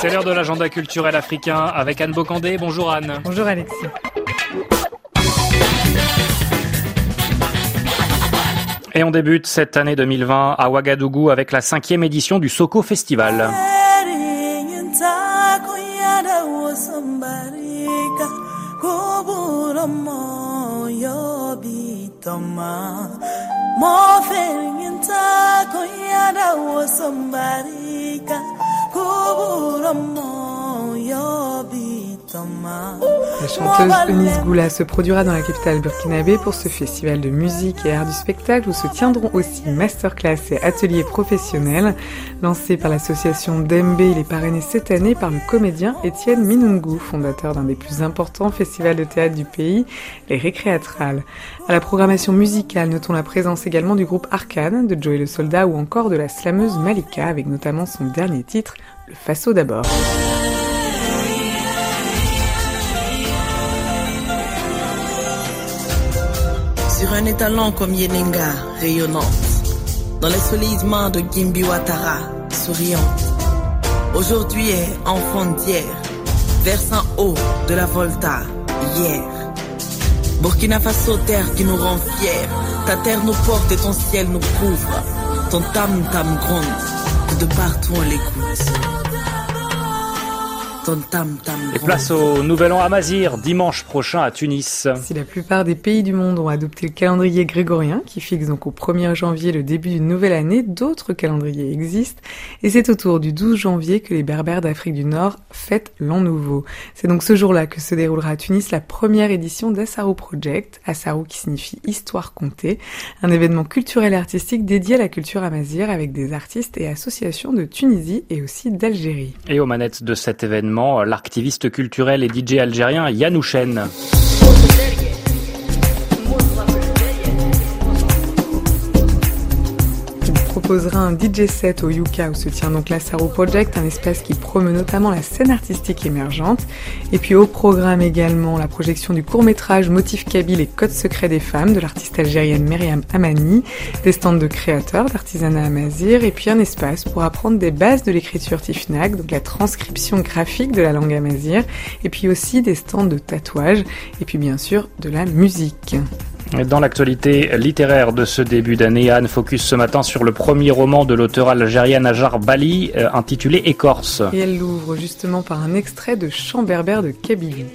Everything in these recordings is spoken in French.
C'est l'heure de l'agenda culturel africain avec Anne Bocandé. Bonjour Anne. Bonjour Alexis. Et on débute cette année 2020 à Ouagadougou avec la cinquième édition du Soko Festival. 부른 모여 La chanteuse Eunice Goula se produira dans la capitale burkinabé pour ce festival de musique et art du spectacle où se tiendront aussi masterclass et ateliers professionnels. Lancé par l'association Dembe, il est parrainé cette année par le comédien Étienne Minungu, fondateur d'un des plus importants festivals de théâtre du pays, les Récréatrales. À la programmation musicale, notons la présence également du groupe Arcane, de Joey le Soldat ou encore de la slameuse Malika avec notamment son dernier titre, Le Faso d'abord. Un étalon comme Yenenga, rayonnante, dans les solissements de Gimbi Watara, souriante. Aujourd'hui est enfant d'hier, versant haut de la Volta, hier. Burkina Faso, terre qui nous rend fiers, ta terre nous porte et ton ciel nous couvre, ton tam-tam gronde, de partout on l'écoute. Et place au Nouvel An à Mazir, dimanche prochain à Tunis. Si la plupart des pays du monde ont adopté le calendrier grégorien, qui fixe donc au 1er janvier le début d'une nouvelle année, d'autres calendriers existent, et c'est autour du 12 janvier que les Berbères d'Afrique du Nord fêtent l'an nouveau. C'est donc ce jour-là que se déroulera à Tunis la première édition d'Assarou Project, Assarou qui signifie histoire contée, un événement culturel et artistique dédié à la culture amazir avec des artistes et associations de Tunisie et aussi d'Algérie. Et aux manettes de cet événement, l'activiste culturel et DJ algérien Yanouchen. Proposera un DJ set au Yuka où se tient donc la Saro Project, un espace qui promeut notamment la scène artistique émergente. Et puis au programme également la projection du court-métrage Motif Kabyle et Code secret des femmes de l'artiste algérienne Myriam Amani, des stands de créateurs d'artisanat amazir et puis un espace pour apprendre des bases de l'écriture tifnag, donc la transcription graphique de la langue amazir, et puis aussi des stands de tatouage et puis bien sûr de la musique. Dans l'actualité littéraire de ce début d'année, Anne focus ce matin sur le premier roman de l'auteur algérienne Ajar Bali, euh, intitulé Écorce. Et elle l'ouvre justement par un extrait de Chant berbère de Kabylie,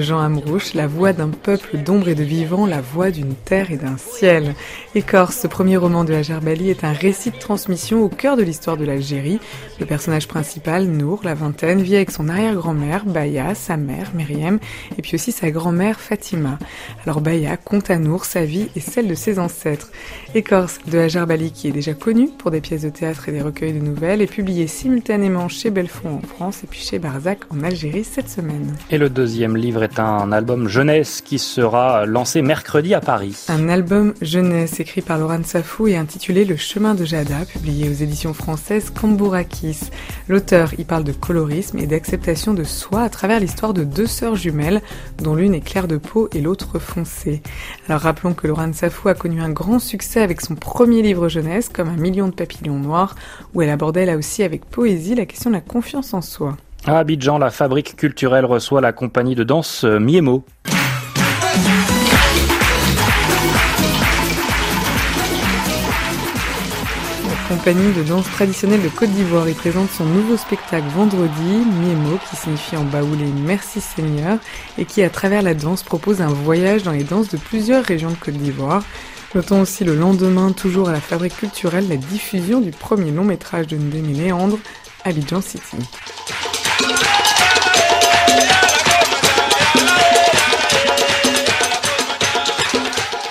Jean Amrouche, la voix d'un peuple d'ombre et de vivant, la voix d'une terre et d'un ciel. Écorce, ce premier roman de Ajar Bali, est un récit de transmission au cœur de l'histoire de l'Algérie. Le personnage principal, Nour, la vingtaine, vit avec son arrière-grand-mère, Baya, sa mère, Myriam, et puis aussi sa grand-mère, Fatima. Alors Baya compte à Nour sa vie et celle de ses ancêtres. Écorce de Hajar Bali, qui est déjà connu pour des pièces de théâtre et des recueils de nouvelles, est publié simultanément chez Belfond en France et puis chez Barzac en Algérie cette semaine. Et le deuxième livre est un album jeunesse qui sera lancé mercredi à Paris. Un album jeunesse écrit par Laurent Safou et intitulé Le chemin de Jada, publié aux éditions françaises Cambourakis. L'auteur y parle de colorisme et d'acceptation de soi à travers l'histoire de deux sœurs jumelles, dont l'une est claire de peau et l'autre foncée. Alors Rappelons que Laurent Safou a connu un grand succès avec son premier livre jeunesse, comme Un million de papillons noirs, où elle abordait là aussi avec poésie la question de la confiance en soi. À Abidjan, la fabrique culturelle reçoit la compagnie de danse euh, Miemo. compagnie de danse traditionnelle de Côte d'Ivoire. Il présente son nouveau spectacle vendredi, Miemo, qui signifie en baoulé Merci Seigneur, et qui, à travers la danse, propose un voyage dans les danses de plusieurs régions de Côte d'Ivoire. Notons aussi le lendemain, toujours à la Fabrique culturelle, la diffusion du premier long métrage de Ndémé Léandre, Abidjan City. Yeah.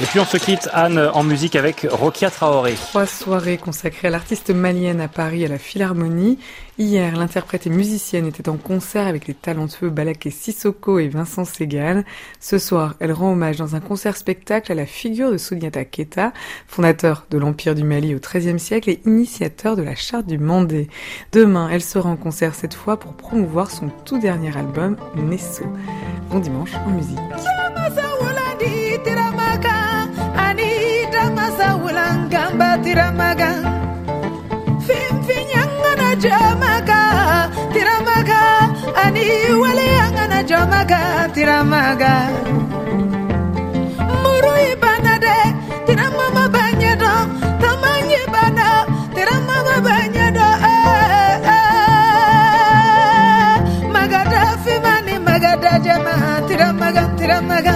Et puis on se quitte, Anne, en musique avec Rokia Traoré. Trois soirées consacrées à l'artiste malienne à Paris à la Philharmonie. Hier, l'interprète et musicienne était en concert avec les talentueux Balaké Sissoko et Vincent Segal. Ce soir, elle rend hommage dans un concert-spectacle à la figure de Souniata Keita, fondateur de l'Empire du Mali au XIIIe siècle et initiateur de la charte du Mandé. Demain, elle sera en concert cette fois pour promouvoir son tout dernier album, Nesso. Bon dimanche en musique. Tiramaga fimfinyangana jamaga tiramaga tiramaga tiramaga muru ibana de tiramama banyedo tamanyi bana tiramama banyedo magada fimani magada jama tiramaga tiramaga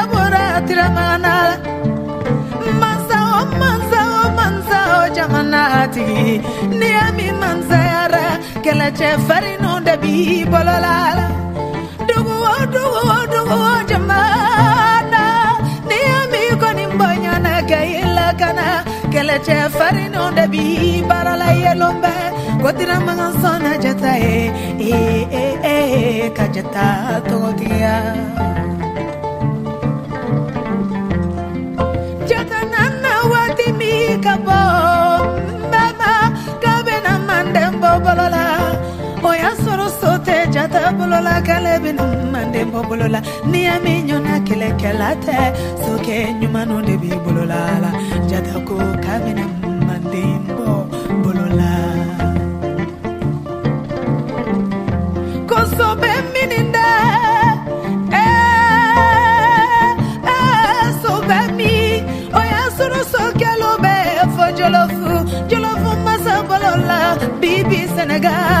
Tira tiramana mazao mazao mazao jamanatigi ni ami mansayara kɛlɛcɛ farinu de bi bɔlɔla la dugu o dugu o dugu o jamana. Ni ami kɔni bɔɲana kɛ i lakana kɛlɛcɛ farinu de bi baarala yɛlɛn bɛ ko tiramagan sɔnna jata ye ee ee ee kajata jata. K'ale bɛna manden bɔ bolo la n'i y'a min ɲɔna kɛlɛkɛla tɛ sokɛ ɲumanw de b'i bolo la. Jata ko k'a bɛna manden bɔ bolo la. kosɔbɛ mini dɛ eh, eh, sobɛ mi. O y'a sɔrɔ sokɛlo bɛ fɔ jɔlɔfu jɔlɔfu masa bolo bibi sɛnɛgali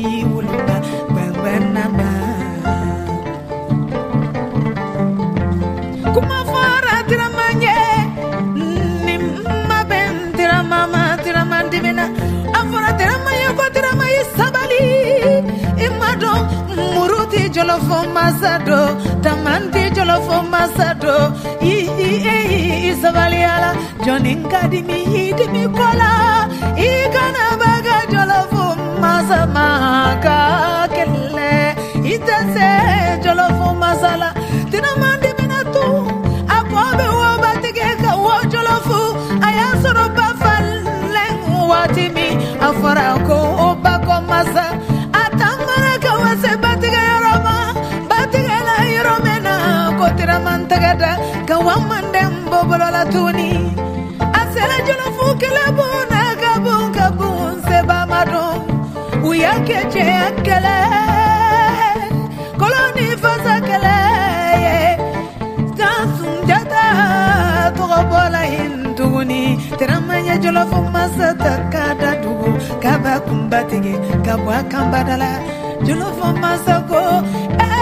jolofo masado tamante jolofo masado. I i i sabaliala joninga dimi dimi kola. I kana baga jolofo masamaka kelle. Itase jolofo masala bora la tuni. Asela jono fukele bona kabun kabun se uyake che akele. Koloni kele jata hinduni teramanya jono kaba kumbatige kabwa kambadala jono fumasa eh.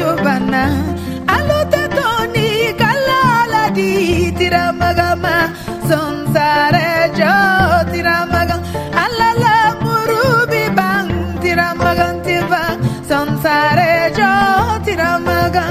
yobana alota toni kalala di tiramagama sonsare jo tiramaga alala murubi bang tiramagantiva sonsare jo tiramaga